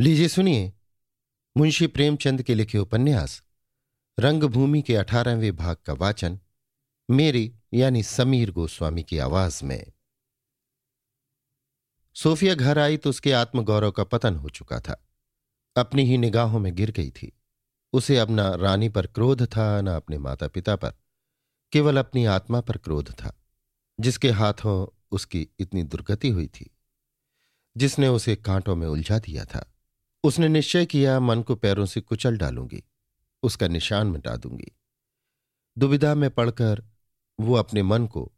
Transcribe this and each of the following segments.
लीजिए सुनिए। मुंशी प्रेमचंद के लिखे उपन्यास, रंगभूमि के अठारहवें भाग का वाचन, मेरी यानी समीर गोस्वामी की आवाज़ में। सोफिया घर आई तो उसके आत्मगौरव का पतन हो चुका था। अपनी ही निगाहों में गिर गई थी। उसे अब न रानी पर क्रोध था, न अपने माता पिता पर। केवल अपनी आत्मा पर क्रोध था, जिसके हाथों उसकी इतनी दुर्गति हुई थी, जिसने उसे कांटों में उलझा दिया था। उसने निश्चय किया, मन को पैरों से कुचल डालूँगी, उसका निशान मिटा दूँगी। दुविधा में पड़कर वो अपने मन को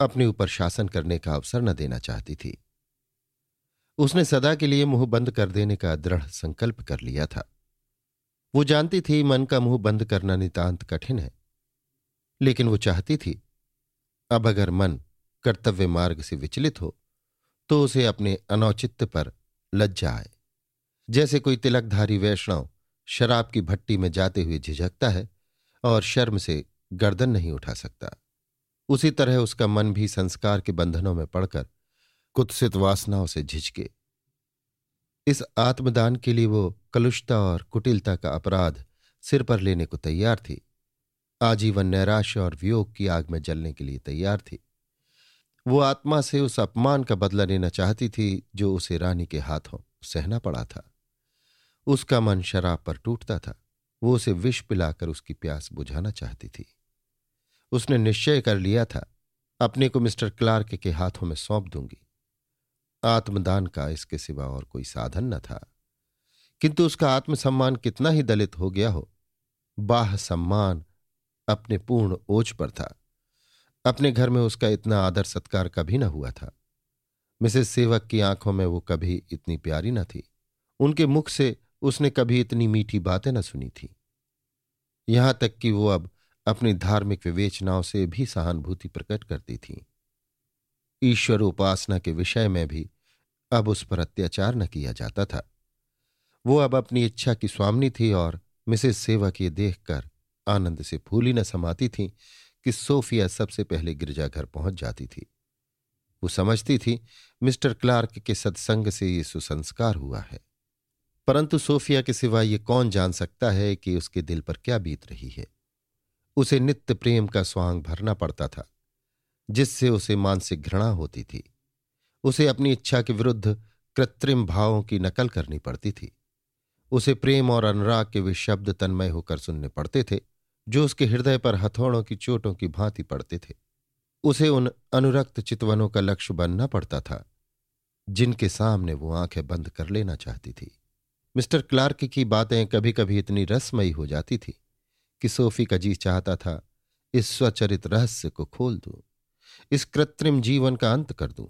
अपने ऊपर शासन करने का अवसर न देना चाहती थी। उसने सदा के लिए मुँह बंद कर देने का दृढ़ संकल्प कर लिया था। वो जानती थी मन का मुँह बंद करना नितांत कठिन है, लेकिन वो चाहती थी, अब अगर मन कर्तव्य मार्ग से विचलित हो तो उसे अपने अनौचित्य पर लज्जा आए। जैसे कोई तिलकधारी वैष्णव शराब की भट्टी में जाते हुए झिझकता है और शर्म से गर्दन नहीं उठा सकता। उसी तरह उसका मन भी संस्कार के बंधनों में पड़कर कुत्सित वासनाओं से झिझके। इस आत्मदान के लिए वो कलुषता और कुटिलता का अपराध सिर पर लेने को तैयार थी। आजीवन नैराश्य और वियोग की आग में जलने के लिए तैयार थी। वो आत्मा से उस अपमान का बदला लेना चाहती थी जो उसे रानी के हाथों सहना पड़ा था। उसका मन शराब पर टूटता था। वो उसे विष पिलाकर उसकी प्यास बुझाना चाहती थी। उसने निश्चय कर लिया था, अपने को मिस्टर क्लार्क के हाथों में सौंप दूँगी। आत्मदान का इसके सिवा और कोई साधन न था। किंतु उसका आत्मसम्मान कितना ही दलित हो गया हो, बाह सम्मान अपने पूर्ण ओझ पर था। अपने घर में उसका इतना आदर सत्कार कभी न हुआ था। मिसेस सेवक की आँखों में वो कभी इतनी प्यारी न थी। उनके मुख से उसने कभी इतनी मीठी बातें न सुनी थी। यहाँ तक कि वो अब अपनी धार्मिक विवेचनाओं से भी सहानुभूति प्रकट करती थी। ईश्वर उपासना के विषय में भी अब उस पर अत्याचार न किया जाता था। वो अब अपनी इच्छा की स्वामनी थी और मिसेस सेवक ये देखकर आनंद से फूली न समाती थी कि सोफिया सबसे पहले गिरजाघर पहुँच जाती थी। वो समझती थी, मिस्टर क्लार्क के सत्संग से ये सुसंस्कार हुआ है। परंतु सोफिया के सिवा ये कौन जान सकता है कि उसके दिल पर क्या बीत रही है? उसे नित्य प्रेम का स्वांग भरना पड़ता था, जिससे उसे मानसिक घृणा होती थी। उसे अपनी इच्छा के विरुद्ध कृत्रिम भावों की नकल करनी पड़ती थी। उसे प्रेम और अनुराग के वे शब्द तन्मय होकर सुनने पड़ते थे, जो उसके हृदय पर हथौड़ों की चोटों की भांति पड़ते थे। उसे उन अनुरक्त चितवनों का लक्ष्य बनना पड़ता था, जिनके सामने वो आँखें बंद कर लेना चाहती थी। मिस्टर क्लार्क की बातें कभी कभी इतनी रसमयी हो जाती थी कि सोफी का जी चाहता था, इस स्वचरित रहस्य को खोल दूँ, इस कृत्रिम जीवन का अंत कर दूँ।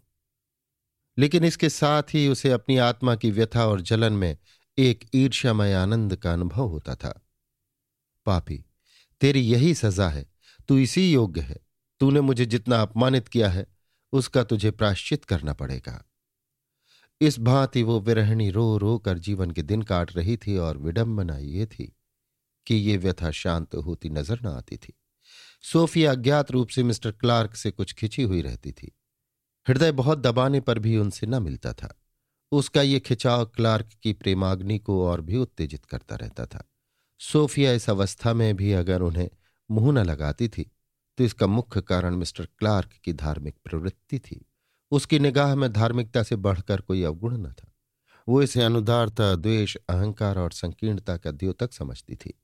लेकिन इसके साथ ही उसे अपनी आत्मा की व्यथा और जलन में एक ईर्ष्यामय आनंद का अनुभव होता था। पापी, तेरी यही सजा है, तू इसी योग्य है, तूने मुझे जितना अपमानित किया है, उसका तुझे प्राश्चित करना पड़ेगा। इस भांति वो विरहणी रो रो कर जीवन के दिन काट रही थी और विडंबना ये थी कि ये व्यथा शांत होती नज़र न आती थी। सोफिया अज्ञात रूप से मिस्टर क्लार्क से कुछ खिंची हुई रहती थी। हृदय बहुत दबाने पर भी उनसे न मिलता था। उसका ये खिंचाव क्लार्क की प्रेमाग्नि को और भी उत्तेजित करता रहता था। सोफिया इस अवस्था में भी अगर उन्हें मुँह न लगाती थी तो इसका मुख्य कारण मिस्टर क्लार्क की धार्मिक प्रवृत्ति थी। उसकी निगाह में धार्मिकता से बढ़कर कोई अवगुण न था। वो इसे अनुदारता, द्वेष, अहंकार और संकीर्णता का द्योतक समझती थी।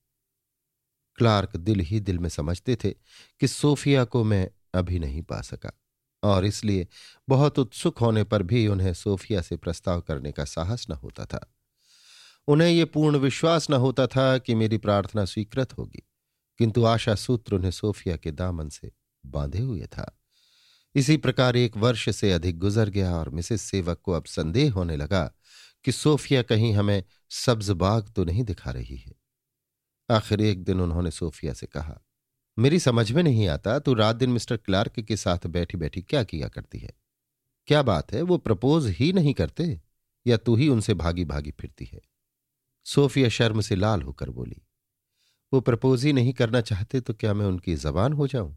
क्लार्क दिल ही दिल में समझते थे कि सोफिया को मैं अभी नहीं पा सका और इसलिए बहुत उत्सुक होने पर भी उन्हें सोफिया से प्रस्ताव करने का साहस न होता था। उन्हें यह पूर्ण विश्वास न होता था कि मेरी प्रार्थना स्वीकृत होगी, किंतु आशा सूत्र उन्हें सोफिया के दामन से बांधे हुए था। इसी प्रकार एक वर्ष से अधिक गुजर गया और मिसेस सेवक को अब संदेह होने लगा कि सोफिया कहीं हमें सब्ज बाग तो नहीं दिखा रही है। आखिर एक दिन उन्होंने सोफिया से कहा, मेरी समझ में नहीं आता, तू रात दिन मिस्टर क्लार्क के साथ बैठी बैठी क्या किया करती है? क्या बात है, वो प्रपोज ही नहीं करते? या तू ही उनसे भागी भागी फिरती है? सोफिया शर्म से लाल होकर बोली, वो प्रपोज ही नहीं करना चाहते तो क्या मैं उनकी जबान हो जाऊँ?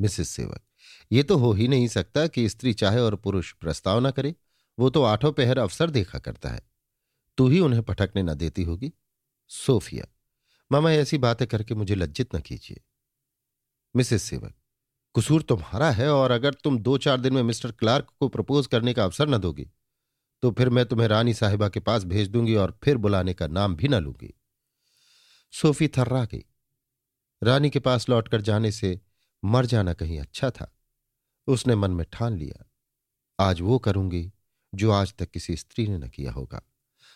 मिसेस सेवक ये तो हो ही नहीं सकता कि स्त्री चाहे और पुरुष प्रस्ताव न करे। वो तो आठों पहर अवसर देखा करता है। तू ही उन्हें पटकने न देती होगी। सोफिया, मामा ऐसी बातें करके मुझे लज्जित न कीजिए। मिसेस सेवक, कसूर तुम्हारा है और अगर तुम दो चार दिन में मिस्टर क्लार्क को प्रपोज करने का अवसर न दोगी तो फिर मैं तुम्हें रानी साहिबा के पास भेज दूँगी और फिर बुलाने का नाम भी न लूँगी। सोफी थर्रा गई। रानी के पास लौटकर जाने से मर जाना कहीं अच्छा था। उसने मन में ठान लिया। आज वो करूँगी जो आज तक किसी स्त्री ने न किया होगा।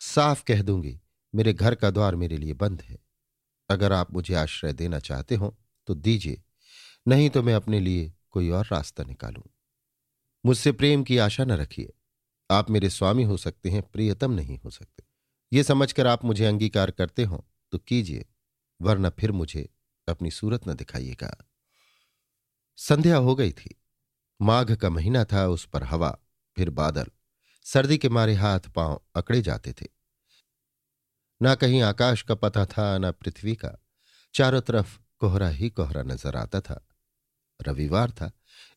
साफ़ कह दूँगी, मेरे घर का द्वार मेरे लिए बंद है। अगर आप मुझे आश्रय देना चाहते हो तो दीजिए। नहीं तो मैं अपने लिए कोई और रास्ता निकालूं। मुझसे प्रेम की आशा न रखिए। आप मेरे स्वामी हो सकते हैं, प्रियतम नहीं हो सकते। ये समझकर आप मुझे अंगीकार करते हो तो कीजिए, वरना फिर मुझे अपनी सूरत न दिखाइएगा। संध्या हो गई थी। माघ का महीना था उस पर हवा, फिर बादल। सर्दी के मारे हाथ पाँव अकड़े जाते थे। ना कहीं आकाश का पता था, न पृथ्वी का। चारों तरफ़ कोहरा ही कोहरा नज़र आता था। रविवार था।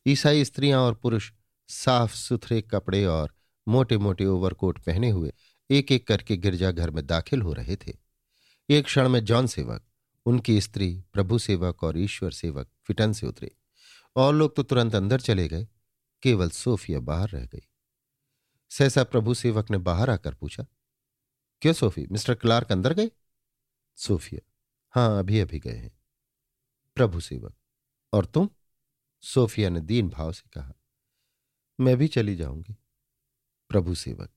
ईसाई स्त्रियाँ और पुरुष साफ़ सुथरे कपड़े और मोटे मोटे ओवरकोट पहने हुए एक एक करके गिरजाघर में दाखिल हो रहे थे। एक क्षण में जॉन सेवक, उनकी स्त्री, प्रभु सेवक और ईश्वर सेवक फिटन से उतरे। और लोग तो तुरंत अंदर चले गए, केवल सोफिया बाहर रह गई। सहसा प्रभु सेवक ने बाहर आकर पूछा, क्यों सोफी, मिस्टर क्लार्क अंदर गए? सोफिया हाँ अभी अभी गए हैं। प्रभु सेवक, और तुम? सोफिया ने दीन भाव से कहा, मैं भी चली जाऊँगी। प्रभु सेवक,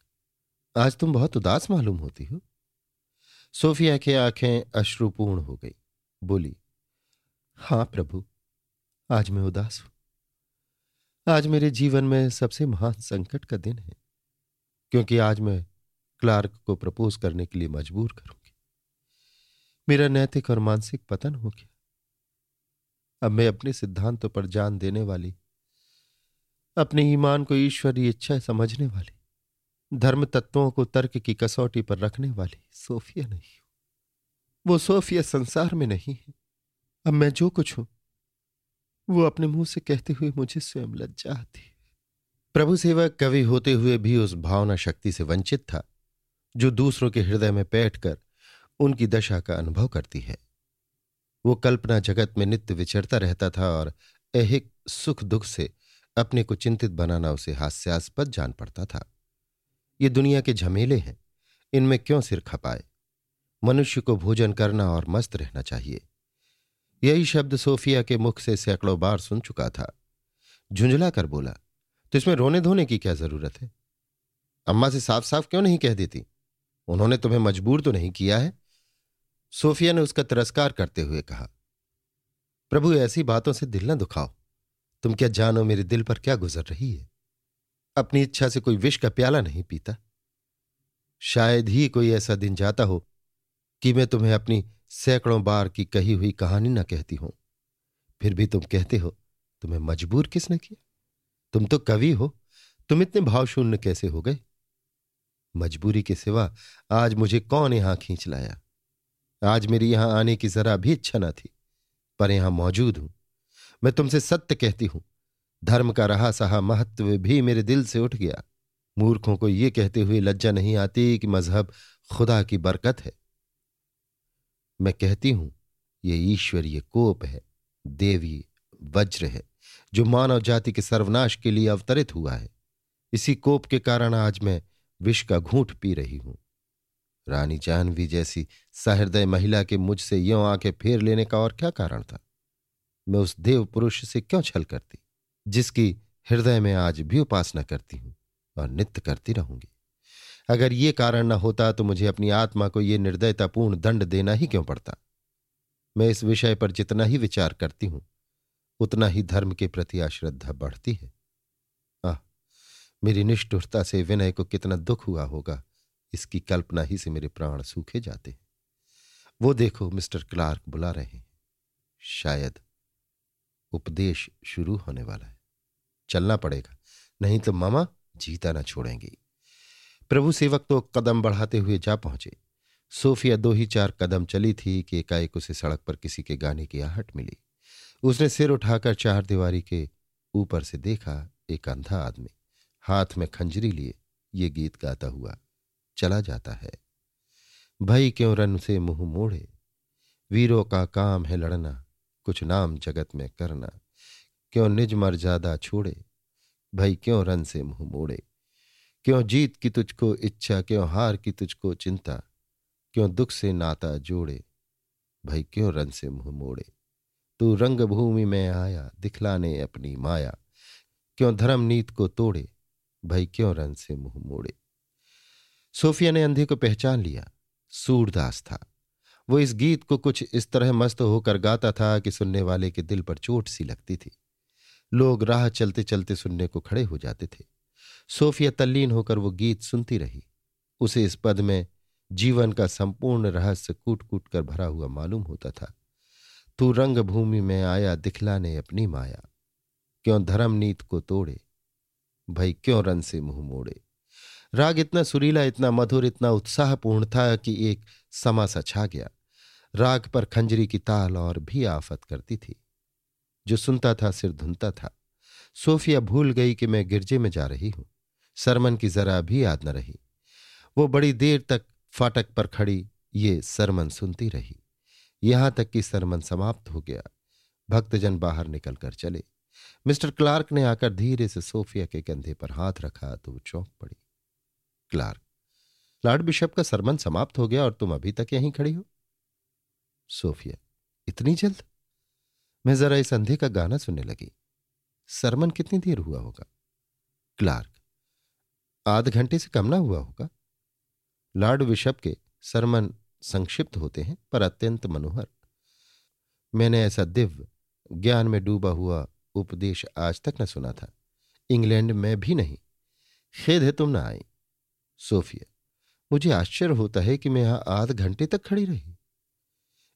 आज तुम बहुत उदास मालूम होती हो। सोफिया की आँखें अश्रुपूर्ण हो गई। बोली, हाँ प्रभु आज मैं उदास हूँ। आज मेरे जीवन में सबसे महान संकट का दिन है, क्योंकि आज मैं क्लार्क को प्रपोज करने के लिए मजबूर करूँगी। मेरा नैतिक और मानसिक पतन हो गया। अब मैं अपने सिद्धांतों पर जान देने वाली, अपने ईमान को ईश्वरीय इच्छा समझने वाली, धर्म तत्वों को तर्क की कसौटी पर रखने वाली सोफिया नहीं वो सोफिया संसार में नहीं है। अब मैं जो कुछ हूँ वो अपने मुँह से कहते हुए मुझे स्वयं लज्जा आती प्रभु सेवक कवि होते हुए भी उस भावना शक्ति से वंचित था, जो दूसरों के हृदय में बैठकर उनकी दशा का अनुभव करती है। वो कल्पना जगत में नित्य विचरता रहता था और ऐहिक सुख दुख से अपने को चिंतित बनाना उसे हास्यास्पद जान पड़ता था। ये दुनिया के झमेले हैं, इनमें क्यों सिर खपाए? मनुष्य को भोजन करना और मस्त रहना चाहिए। यही शब्द सोफिया के मुख से सैकड़ों बार सुन चुका था। झुंझला कर बोला तो इसमें रोने धोने की क्या ज़रूरत है? अम्मा से साफ़ साफ़ क्यों नहीं कह देती? उन्होंने तुम्हें मजबूर तो नहीं किया है? सोफिया ने उसका तिरस्कार करते हुए कहा, प्रभु, ऐसी बातों से दिल न दुखाओ। तुम क्या जानो मेरे दिल पर क्या गुजर रही है? अपनी इच्छा से कोई विष का प्याला नहीं पीता। शायद ही कोई ऐसा दिन जाता हो कि मैं तुम्हें अपनी सैकड़ों बार की कही हुई कहानी न कहती हूँ। फिर भी तुम कहते हो, तुम्हें मजबूर किसने किया? तुम तो कवि हो। तुम इतने भावशून्य कैसे हो गए? मजबूरी के सिवा आज मुझे कौन यहाँ खींच लाया? आज मेरी यहाँ आने की जरा भी इच्छा न थी, पर यहाँ मौजूद हूँ। मैं तुमसे सत्य कहती हूँ। धर्म का रहा सहा महत्व भी मेरे दिल से उठ गया। मूर्खों को ये कहते हुए लज्जा नहीं आती कि मज़हब खुदा की बरकत है। मैं कहती हूँ, ये ईश्वरीय कोप है, देवी वज्र है, जो मानव जाति के सर्वनाश के लिए अवतरित हुआ है। इसी कोप के कारण आज मैं विष का घूंट पी रही हूँ। रानी जानवी जैसी सहृदय महिला के मुझसे यों आँखें फेर लेने का और क्या कारण था? मैं उस देव पुरुष से क्यों छल करती, जिसकी हृदय में आज भी उपासना करती हूँ और नित्य करती रहूँगी? अगर ये कारण न होता तो मुझे अपनी आत्मा को ये निर्दयतापूर्ण दंड देना ही क्यों पड़ता? मैं इस विषय पर जितना ही विचार करती हूँ, उतना ही धर्म के प्रति अश्रद्धा बढ़ती है। आह, मेरी निष्ठुरता से विनय को कितना दुख हुआ होगा, इसकी कल्पना ही से मेरे प्राण सूखे जाते हैं। वो देखो, मिस्टर क्लार्क बुला रहे हैं। शायद उपदेश शुरू होने वाला है। चलना पड़ेगा, नहीं तो मामा जीता ना छोड़ेंगे। प्रभु सेवक तो कदम बढ़ाते हुए जा पहुँचे। सोफिया दो ही चार कदम चली थी कि एकाएक उसे सड़क पर किसी के गाने की आहट मिली। उसने सिर उठाकर चार दीवारी के ऊपर से देखा एक अंधा आदमी। हाथ में खंजरी लिए ये गीत गाता हुआ चला जाता है। भई क्यों रन से मुँह मोड़े? वीरों का काम है लड़ना, कुछ नाम जगत में करना। क्यों निज मर्यादा छोड़े? भई क्यों रन से मुँह मोड़े? क्यों जीत की तुझको इच्छा, क्यों हार की तुझको चिंता, क्यों दुख से नाता जोड़े, भाई क्यों रन से मुँह मोड़े? तू रंग भूमि में आया, दिखलाने अपनी माया, क्यों धर्म नीत को तोड़े, भाई क्यों रन से मुँह मोड़े? सोफिया ने अंधे को पहचान लिया, सूरदास था। वो इस गीत को कुछ इस तरह मस्त होकर गाता था कि सुनने वाले के दिल पर चोट सी लगती थी। लोग राह चलते चलते सुनने को खड़े हो जाते थे। सोफिया तल्लीन होकर वो गीत सुनती रही। उसे इस पद में जीवन का संपूर्ण रहस्य कूट कूट कर भरा हुआ मालूम होता था। तू रंग भूमि में आया दिखलाने अपनी माया। क्यों धर्म नीत को तोड़े? भाई क्यों रन से मुँह मोड़े? राग इतना सुरीला, इतना मधुर, इतना उत्साहपूर्ण था कि एक समा सा छा गया। राग पर खंजरी की ताल और भी आफत करती थी। जो सुनता था, सिर धुनता था। सोफिया भूल गई कि मैं गिरजे में जा रही हूँ। सरमन की जरा भी याद न रही। वो बड़ी देर तक फाटक पर खड़ी ये सरमन सुनती रही। यहाँ तक कि सरमन समाप्त हो गया। भक्तजन बाहर निकलकर चले। मिस्टर क्लार्क ने आकर धीरे से सोफिया के कंधे पर हाथ रखा तो वो चौंक पड़ी। क्लार्क, लॉर्ड बिशप का सरमन समाप्त हो गया और तुम अभी तक यहीं खड़ी हो? सोफिया, इतनी जल्द? मैं जरा इस अंधे का गाना सुनने लगी। सरमन कितनी देर हुआ होगा? क्लार्क आध घंटे से कम ना हुआ होगा। लॉर्ड बिशप के सरमन संक्षिप्त होते हैं, पर अत्यंत मनोहर। मैंने ऐसा दिव्य, ज्ञान में डूबा हुआ उपदेश आज तक न सुना था। इंग्लैंड में भी नहीं। खेद है तुम ना आई। सोफिया, मुझे आश्चर्य होता है कि मैं यहाँ आध घंटे तक खड़ी रही।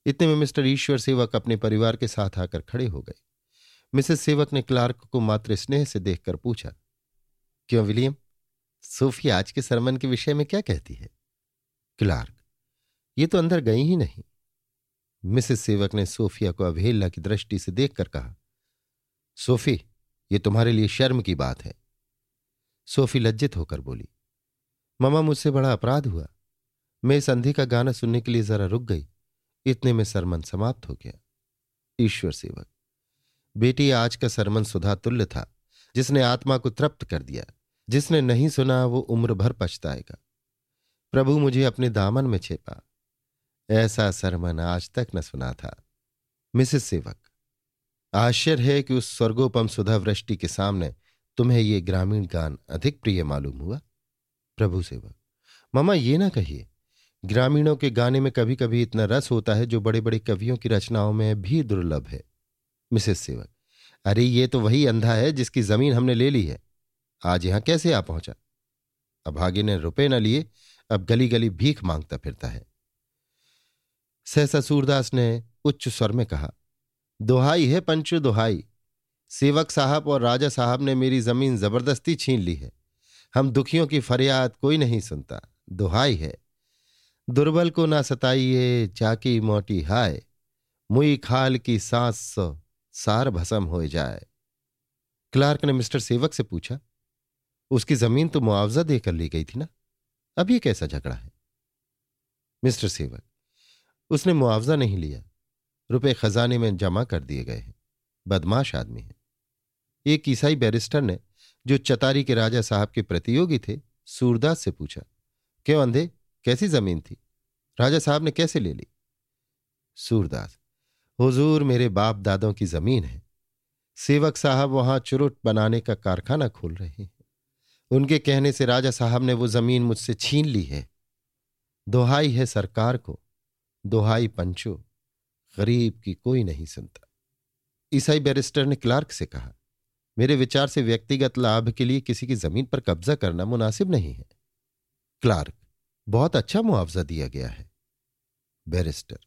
इतने में मिस्टर ईश्वर सेवक अपने परिवार के साथ आकर खड़े हो गए। मिसेस सेवक ने क्लार्क को मात्र स्नेह से देखकर पूछा, क्यों विलियम? सोफिया आज के सरमन के विषय में क्या कहती है? क्लार्क, ये तो अंदर गई ही नहीं। मिसेस सेवक ने सोफिया को अवहेलना की दृष्टि से देखकर कहा, सोफी, ये तुम्हारे लिए शर्म की बात है। सोफी लज्जित होकर बोली ममा मुझसे बड़ा अपराध हुआ। मैं इस अंधी का गाना सुनने के लिए जरा रुक गई। इतने में सरमन समाप्त हो गया। ईश्वर सेवक, बेटी, आज का सरमन सुधा तुल्य था, जिसने आत्मा को तृप्त कर दिया। जिसने नहीं सुना वो उम्र भर पछताएगा। प्रभु मुझे अपने दामन में छेपा। ऐसा सरमन आज तक न सुना था। मिसेस सेवक, आश्चर्य है कि उस स्वर्गोपम सुधा वृष्टि के सामने तुम्हें ये ग्रामीण गान अधिक प्रिय मालूम हुआ। प्रभु सेवक, मामा ये ना कहिए, ग्रामीणों के गाने में कभी कभी इतना रस होता है जो बड़े बड़े कवियों की रचनाओं में भी दुर्लभ है। मिसेस सेवक, अरे ये तो वही अंधा है जिसकी ज़मीन हमने ले ली है। आज यहाँ कैसे आ पहुँचा? अभागे ने रुपए न लिए, अब गली गली भीख माँगता फिरता है। सहसा सूरदास ने उच्च स्वर में कहा, दोहाई है पंचु, दोहाई। सेवक साहब और राजा साहब ने मेरी ज़मीन ज़बरदस्ती छीन ली है। हम दुखियों की फरियाद कोई नहीं सुनता। दोहाई है। दुर्बल को ना सताइए चाकी मोटी हाय। मुई खाल की सांस सार भसम हो जाए। क्लार्क ने मिस्टर सेवक से पूछा उसकी ज़मीन तो मुआवजा देकर ली गई थी ना। अब ये कैसा झगड़ा है? मिस्टर सेवक उसने मुआवजा नहीं लिया। रुपए खजाने में जमा कर दिए गए हैं। बदमाश आदमी है। एक ईसाई बैरिस्टर ने, जो चतारी के राजा साहब के प्रतियोगी थे, सूरदास से पूछा, क्यों अंधे? कैसी ज़मीन थी? राजा साहब ने कैसे ले ली? सूरदास, हुजूर मेरे बाप दादों की ज़मीन है। सेवक साहब वहाँ चुरुट बनाने का कारखाना खोल रहे हैं। उनके कहने से राजा साहब ने वो ज़मीन मुझसे छीन ली है। दोहाई है सरकार को, दोहाई पंचो, गरीब की कोई नहीं सुनता। ईसाई बैरिस्टर ने क्लार्क से कहा, मेरे विचार से व्यक्तिगत लाभ के लिए किसी की ज़मीन पर कब्जा करना मुनासिब नहीं है। क्लार्क, बहुत अच्छा मुआवजा दिया गया है। बैरिस्टर,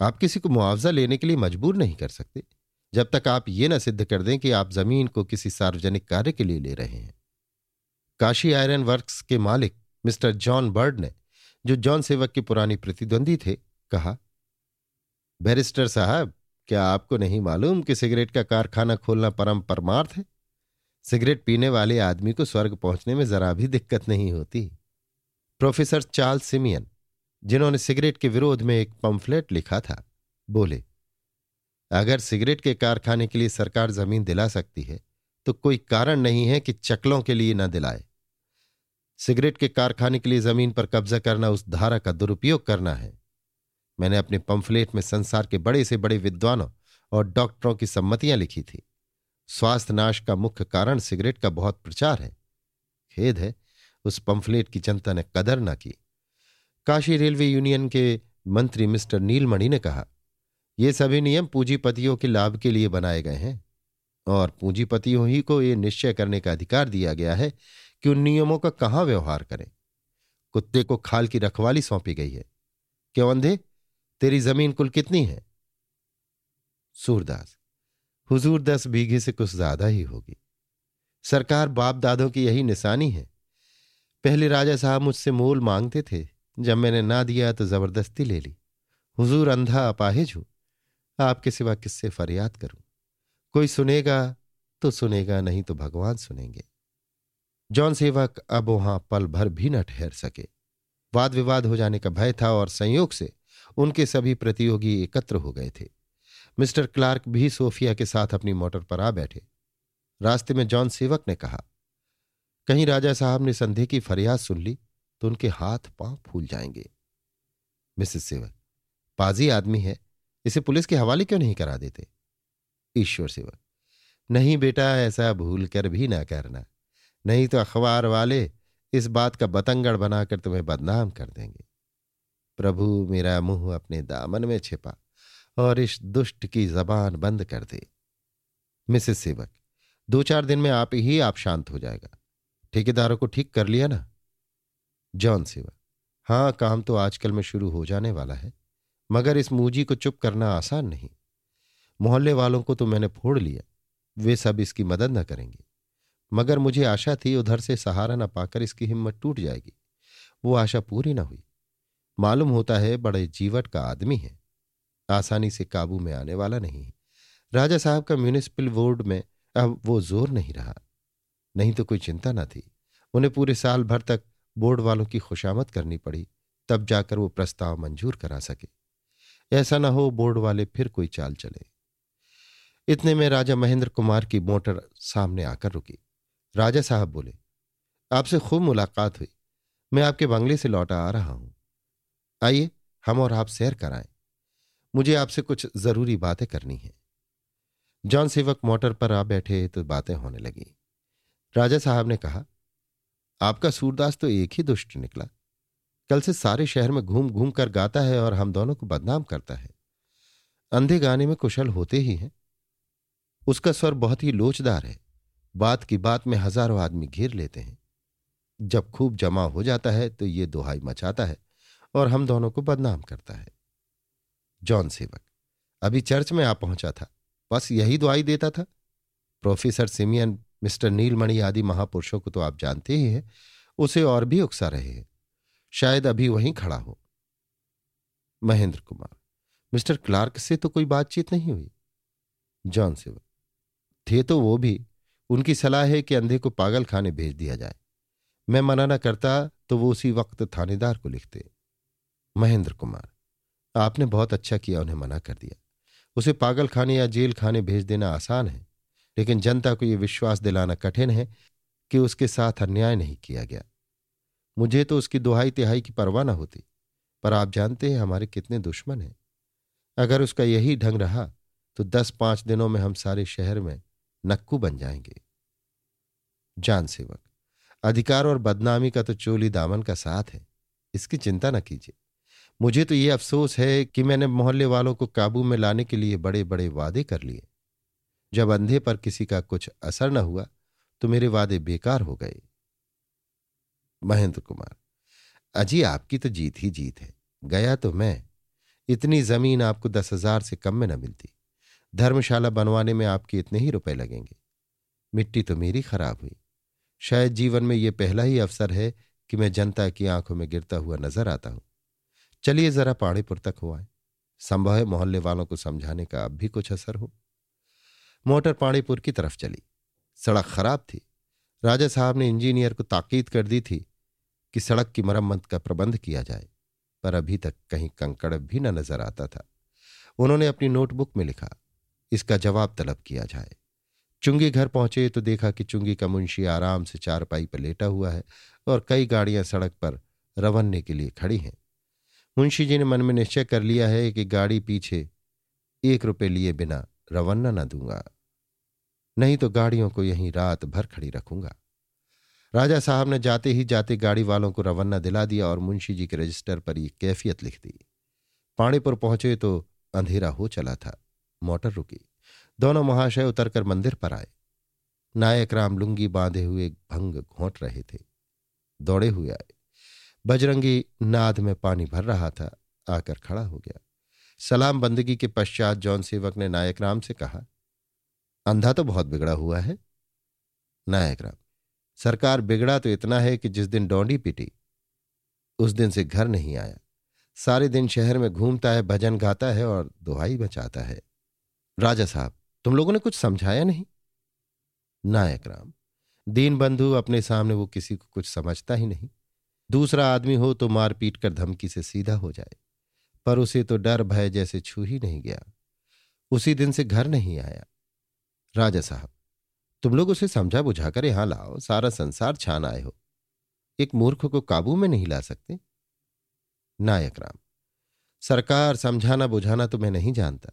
आप किसी को मुआवजा लेने के लिए मजबूर नहीं कर सकते, जब तक आप ये न सिद्ध कर दें कि आप ज़मीन को किसी सार्वजनिक कार्य के लिए ले रहे हैं। काशी आयरन वर्क्स के मालिक मिस्टर जॉन बर्ड ने, जो जॉन सेवक के पुरानी प्रतिद्वंदी थे, कहा, बैरिस्टर साहब, क्या आपको नहीं मालूम कि सिगरेट का कारखाना खोलना परम परमार्थ है? सिगरेट पीने वाले आदमी को स्वर्ग पहुँचने में जरा भी दिक्कत नहीं होती। प्रोफेसर चार्ल्स सिमियन, जिन्होंने सिगरेट के विरोध में एक पंफलेट लिखा था, बोले, अगर सिगरेट के कारखाने के लिए सरकार ज़मीन दिला सकती है तो कोई कारण नहीं है कि चकलों के लिए न दिलाए। सिगरेट के कारखाने के लिए ज़मीन पर कब्जा करना, उस धारा का दुरुपयोग करना है। मैंने अपने पंफलेट में संसार के बड़े से बड़े विद्वानों और डॉक्टरों की सम्मतियाँ लिखी थी। स्वास्थ्य नाश का मुख्य कारण सिगरेट का बहुत प्रचार है। खेद है, उस पंफलेट की जनता ने कदर न की। काशी रेलवे यूनियन के मंत्री मिस्टर नीलमणि ने कहा, ये सभी नियम पूंजीपतियों के लाभ के लिए बनाए गए हैं और पूंजीपतियों ही को ये निश्चय करने का अधिकार दिया गया है कि उन नियमों का कहाँ व्यवहार करें? कुत्ते को खाल की रखवाली सौंपी गई है। क्यों अंधे? तेरी ज़मीन कुल कितनी है? सूरदास, हुजूर दस बीघे से कुछ ज़्यादा ही होगी। सरकार बाप दादों की यही निशानी है। पहले राजा साहब मुझसे मोल मांगते थे। जब मैंने ना दिया तो ज़बरदस्ती ले ली। हुजूर अंधा अपाहिज हूँ। आपके सिवा किससे फरियाद करूँ? कोई सुनेगा तो सुनेगा, नहीं तो भगवान सुनेंगे। जौन सेवक अब वहाँ पल भर भी न ठहर सके। वाद विवाद हो जाने का भय था और संयोग से उनके सभी प्रतियोगी एकत्र हो गए थे। मिस्टर क्लार्क भी सोफिया के साथ अपनी मोटर पर आ बैठे। रास्ते में जॉन सेवक ने कहा, कहीं राजा साहब ने संधि की फरियाद सुन ली तो उनके हाथ पाँव फूल जाएँगे। मिसेस सेवक, पाजी आदमी है, इसे पुलिस के हवाले क्यों नहीं करा देते? ईश्वर सेवक, नहीं बेटा, ऐसा भूल कर भी ना करना। नहीं तो अखबार वाले इस बात का बतंगड़ बनाकर तुम्हें बदनाम कर देंगे। प्रभु मेरा मुँह अपने दामन में छिपा और इस दुष्ट की जबान बंद कर दे। मिसेस सेवक, दो चार दिन में आप ही आप शांत हो जाएगा। ठेकेदारों को ठीक कर लिया ना? जॉन सेवक हाँ काम तो आजकल में शुरू हो जाने वाला है, मगर इस मूजी को चुप करना आसान नहीं। मोहल्ले वालों को तो मैंने फोड़ लिया, वे सब इसकी मदद न करेंगे। मगर मुझे आशा थी उधर से सहारा न पाकर इसकी हिम्मत टूट जाएगी। वो आशा पूरी न हुई। मालूम होता है बड़े जीवट का आदमी है। आसानी से काबू में आने वाला नहीं है। राजा साहब का म्यूनिसिपल बोर्ड में अब वो ज़ोर नहीं रहा। नहीं तो कोई चिंता न थी। उन्हें पूरे साल भर तक बोर्ड वालों की खुशामद करनी पड़ी, तब जाकर वो प्रस्ताव मंजूर करा सके। ऐसा ना हो बोर्ड वाले फिर कोई चाल चले। इतने में राजा महेंद्र कुमार की मोटर सामने आकर रुकी। राजा साहब बोले, आपसे खूब मुलाकात हुई। मैं आपके बंगले से लौटा आ रहा हूँ। आइए, हम और आप सैर कराएँ। मुझे आपसे कुछ ज़रूरी बातें करनी है। जॉन सेवक मोटर पर आ बैठे तो बातें होने लगी। राजा साहब ने कहा, आपका सूरदास तो एक ही दुष्ट निकला। कल से सारे शहर में घूम घूम कर गाता है और हम दोनों को बदनाम करता है। अंधे गाने में कुशल होते ही हैं। उसका स्वर बहुत ही लोचदार है। बात की बात में हज़ारों आदमी घेर लेते हैं। जब खूब जमा हो जाता है तो ये दुहाई मचाता है और हम दोनों को बदनाम करता है। जॉन सेवक, अभी चर्च में आ पहुँचा था। बस यही दुआई देता था? प्रोफेसर सिमियन, मिस्टर नीलमणि आदि महापुरुषों को तो आप जानते ही हैं, उसे और भी उकसा रहे हैं। शायद अभी वहीं खड़ा हो। महेंद्र कुमार, मिस्टर क्लार्क से तो कोई बातचीत नहीं हुई। जॉन सेवक, थे तो वो भी। उनकी सलाह है कि अंधे को पागल खाने भेज दिया जाए। मैं मना न करता तो वो उसी वक्त थानेदार को लिखते। महेंद्र कुमार, आपने बहुत अच्छा किया उन्हें मना कर दिया। उसे पागल खाने या जेल खाने भेज देना आसान है, लेकिन जनता को यह विश्वास दिलाना कठिन है कि उसके साथ अन्याय नहीं किया गया। मुझे तो उसकी दुहाई तिहाई की परवाह न होती, पर आप जानते हैं हमारे कितने दुश्मन हैं। अगर उसका यही ढंग रहा तो दस पाँच दिनों में हम सारे शहर में नक्कू बन जाएँगे। जान सेवक, अधिकार और बदनामी का तो चोली दामन का साथ है, इसकी चिंता न कीजिए। मुझे तो ये अफसोस है कि मैंने मोहल्ले वालों को काबू में लाने के लिए बड़े बड़े वादे कर लिए। जब अंधे पर किसी का कुछ असर न हुआ तो मेरे वादे बेकार हो गए। महेंद्र कुमार, अजी आपकी तो जीत ही जीत है, गया तो मैं। इतनी ज़मीन आपको दस हज़ार से कम में न मिलती। धर्मशाला बनवाने में आपके इतने ही रुपए लगेंगे। मिट्टी तो मेरी खराब हुई। शायद जीवन में यह पहला ही अवसर है कि मैं जनता की आँखों में गिरता हुआ नज़र आता हूँ। चलिए जरा पाणीपुर तक हो आए। संभव है मोहल्ले वालों को समझाने का अब भी कुछ असर हो। मोटर पाणीपुर की तरफ़ चली। सड़क खराब थी। राजा साहब ने इंजीनियर को ताकीद कर दी थी कि सड़क की मरम्मत का प्रबंध किया जाए, पर अभी तक कहीं कंकड़ भी न नज़र आता था। उन्होंने अपनी नोटबुक में लिखा इसका जवाब तलब किया जाए। चुंगी घर पहुँचे तो देखा कि चुंगी का मुंशी आराम से चारपाई पर लेटा हुआ है और कई गाड़ियाँ सड़क पर रवन्ने के लिए खड़ी हैं। मुंशी जी ने मन में निश्चय कर लिया है कि गाड़ी पीछे एक रुपए लिए बिना रवन्ना न दूँगा। नहीं तो गाड़ियों को यहीं रात भर खड़ी रखूँगा। राजा साहब ने जाते ही जाते गाड़ी वालों को रवन्ना दिला दिया और मुंशी जी के रजिस्टर पर यह कैफियत लिख दी। पाणीपुर पहुँचे तो अंधेरा हो चला था। मोटर रुकी। दोनों महाशय उतरकर मंदिर पर आए। नायक राम लुंगी बांधे हुए भंग घोंट रहे थे। दौड़े हुए आए। बजरंगी नाद में पानी भर रहा था, आकर खड़ा हो गया। सलाम बंदगी के पश्चात जौन सेवक ने नायक राम से कहा, अंधा तो बहुत बिगड़ा हुआ है। नायक राम, सरकार बिगड़ा तो इतना है कि जिस दिन डोंडी पिटी, उस दिन से घर नहीं आया। सारे दिन शहर में घूमता है, भजन गाता है और दुहाई बचाता है। राजा साहब, तुम लोगों ने कुछ समझाया नहीं? नायक राम, दीन बंधु अपने सामने वो किसी को कुछ समझता ही नहीं। दूसरा आदमी हो तो मार पीट कर धमकी से सीधा हो जाए, पर उसे तो डर भय जैसे छू ही नहीं गया। उसी दिन से घर नहीं आया। राजा साहब, तुम लोग उसे समझा बुझाकर यहाँ लाओ, सारा संसार छान आए हो। एक मूर्ख को काबू में नहीं ला सकते? नायक राम, सरकार समझाना बुझाना तो मैं नहीं जानता।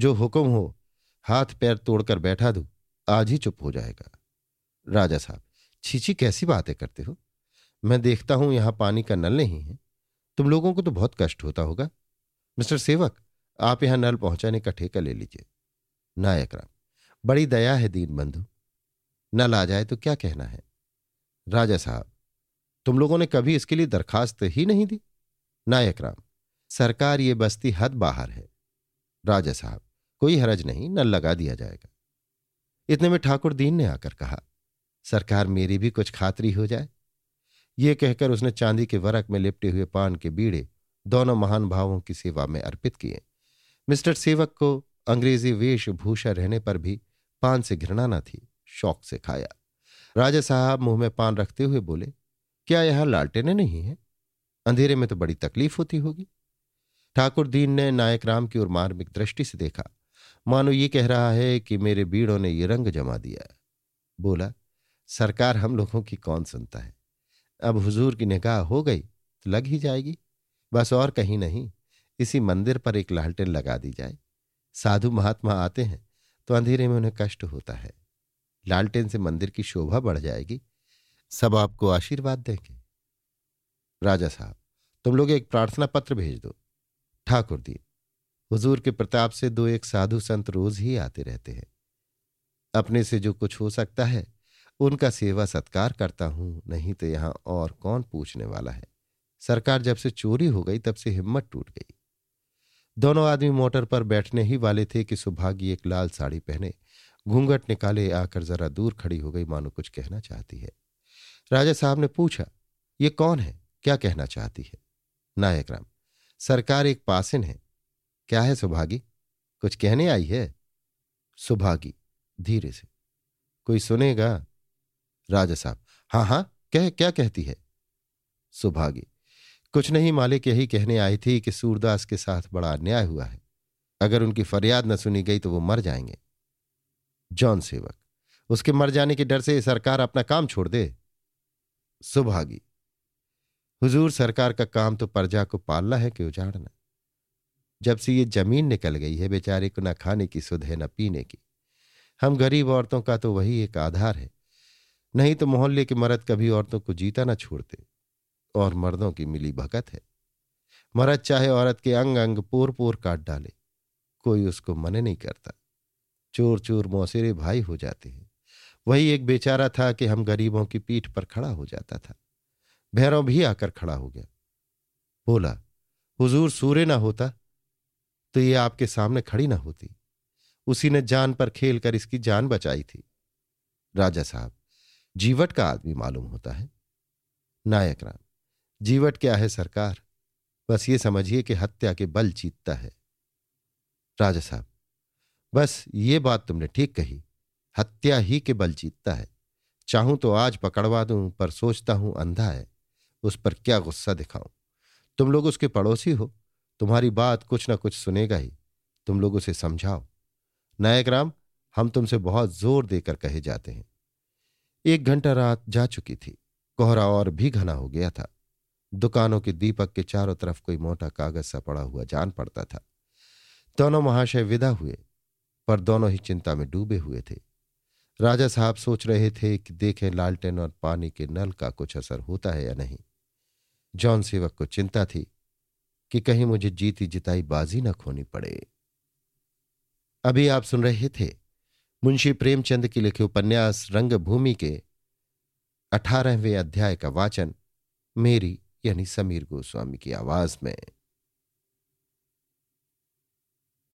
जो हुक्म हो, हाथ पैर तोड़कर बैठा दू, आज ही चुप हो जाएगा। राजा साहब, छीछी कैसी बातें करते हो? मैं देखता हूँ यहाँ पानी का नल नहीं है। तुम लोगों को तो बहुत कष्ट होता होगा। मिस्टर सेवक, आप यहाँ नल पहुँचाने का ठेका ले लीजिए। नायक राम, बड़ी दया है दीन बंधु। नल आ जाए तो क्या कहना है? राजा साहब, तुम लोगों ने कभी इसके लिए दरखास्त ही नहीं दी? नायक राम, सरकार ये बस्ती हद बाहर है। राजा साहब कोई हरज नहीं नल लगा दिया जाएगा। इतने में ठाकुर दीन ने आकर कहा, सरकार मेरी भी कुछ खातरी हो जाए। ये कहकर उसने चांदी के वरक में लिपटे हुए पान के बीड़े दोनों महान भावों की सेवा में अर्पित किए। मिस्टर सेवक को अंग्रेज़ी वेशभूषा रहने पर भी पान से घृणा न थी, शौक से खाया। राजा साहब मुँह में पान रखते हुए बोले, क्या यहाँ लालटेने नहीं है? अंधेरे में तो बड़ी तकलीफ़ होती होगी। ठाकुर दीन ने नायक राम की ओर मार्मिक दृष्टि से देखा। मानो ये कह रहा है कि मेरे बीड़ों ने ये रंग जमा दिया बोला, सरकार हम लोगों की कौन सुनता है? अब हुजूर की निगाह हो गई तो लग ही जाएगी। बस और कहीं नहीं, इसी मंदिर पर एक लालटेन लगा दी जाए। साधु महात्मा आते हैं तो अंधेरे में उन्हें कष्ट होता है। लालटेन से मंदिर की शोभा बढ़ जाएगी। सब आपको आशीर्वाद देंगे। राजा साहब, तुम लोग एक प्रार्थना पत्र भेज दो। ठाकुर दी हुजूर के प्रताप से दो एक साधु संत रोज ही आते रहते हैं। अपने से जो कुछ हो सकता है, उनका सेवा सत्कार करता हूँ, नहीं तो यहाँ और कौन पूछने वाला है? सरकार जब से चोरी हो गई, तब से हिम्मत टूट गई। दोनों आदमी मोटर पर बैठने ही वाले थे कि सुभागी एक लाल साड़ी पहने, घूंघट निकाले आकर जरा दूर खड़ी हो गई, मानो कुछ कहना चाहती है। राजा साहब ने पूछा, ये कौन है? क्या कहना चाहती है? नायक राम, सरकार एक पासिन है। क्या है सुभागी? कुछ कहने आई है? सुभागी, धीरे से। कोई सुनेगा? राजा साहब हाँ हाँ कह, क्या कहती है? सुभागी, कुछ नहीं मालिक यही कहने आई थी कि सूरदास के साथ बड़ा अन्याय हुआ है। अगर उनकी फरियाद न सुनी गई तो वो मर जाएँगे। जॉन सेवक, उसके मर जाने के डर से सरकार अपना काम छोड़ दे। सुभागी, हुजूर सरकार का काम तो प्रजा को पालना है कि उजाड़ना। जब से ये ज़मीन निकल गई है, बेचारे को न खाने की सुध है, न पीने की। हम गरीब औरतों का तो वही एक आधार है। नहीं तो मोहल्ले के मर्द कभी औरतों को जीता ना छोड़ते, और मर्दों की मिली भगत है। मर्द चाहे औरत के अंग अंग पोर पोर काट डाले, कोई उसको मने नहीं करता। चोर चोर मौसेरे भाई हो जाते हैं। वही एक बेचारा था कि हम गरीबों की पीठ पर खड़ा हो जाता था। भैरव भी आकर खड़ा हो गया। बोला, हुजूर सूर्य ना होता तो ये आपके सामने खड़ी ना होती। उसी ने जान पर खेल कर इसकी जान बचाई थी। राजा साहब, जीवट का आदमी मालूम होता है। नायक राम, जीवट क्या है सरकार? बस ये समझिए कि हत्या के बल जीतता है। राजा साहब, बस ये बात तुमने ठीक कही। हत्या ही के बल जीतता है। चाहूँ तो आज पकड़वा दूँ, पर सोचता हूँ अंधा है। उस पर क्या गुस्सा दिखाऊँ? तुम लोग उसके पड़ोसी हो। तुम्हारी बात कुछ ना कुछ सुनेगा ही। तुम लोग उसे समझाओ। नायक राम, हम तुमसे बहुत ज़ोर देकर कहे जाते हैं। एक घंटा रात जा चुकी थी। कोहरा और भी घना हो गया था। दुकानों के दीपक के चारों तरफ़ कोई मोटा कागज़ सा पड़ा हुआ जान पड़ता था। दोनों महाशय विदा हुए, पर दोनों ही चिंता में डूबे हुए थे। राजा साहब सोच रहे थे कि देखें लालटेन और पानी के नल का कुछ असर होता है या नहीं। जॉन सेवक को चिंता थी कि कहीं मुझे जीती जिताई बाजी न खोनी पड़े। अभी आप सुन रहे थे मुंशी प्रेमचंद की लिखे उपन्यास रंगभूमि के अठारहवें अध्याय का वाचन, मेरी यानी समीर गोस्वामी की आवाज़ में।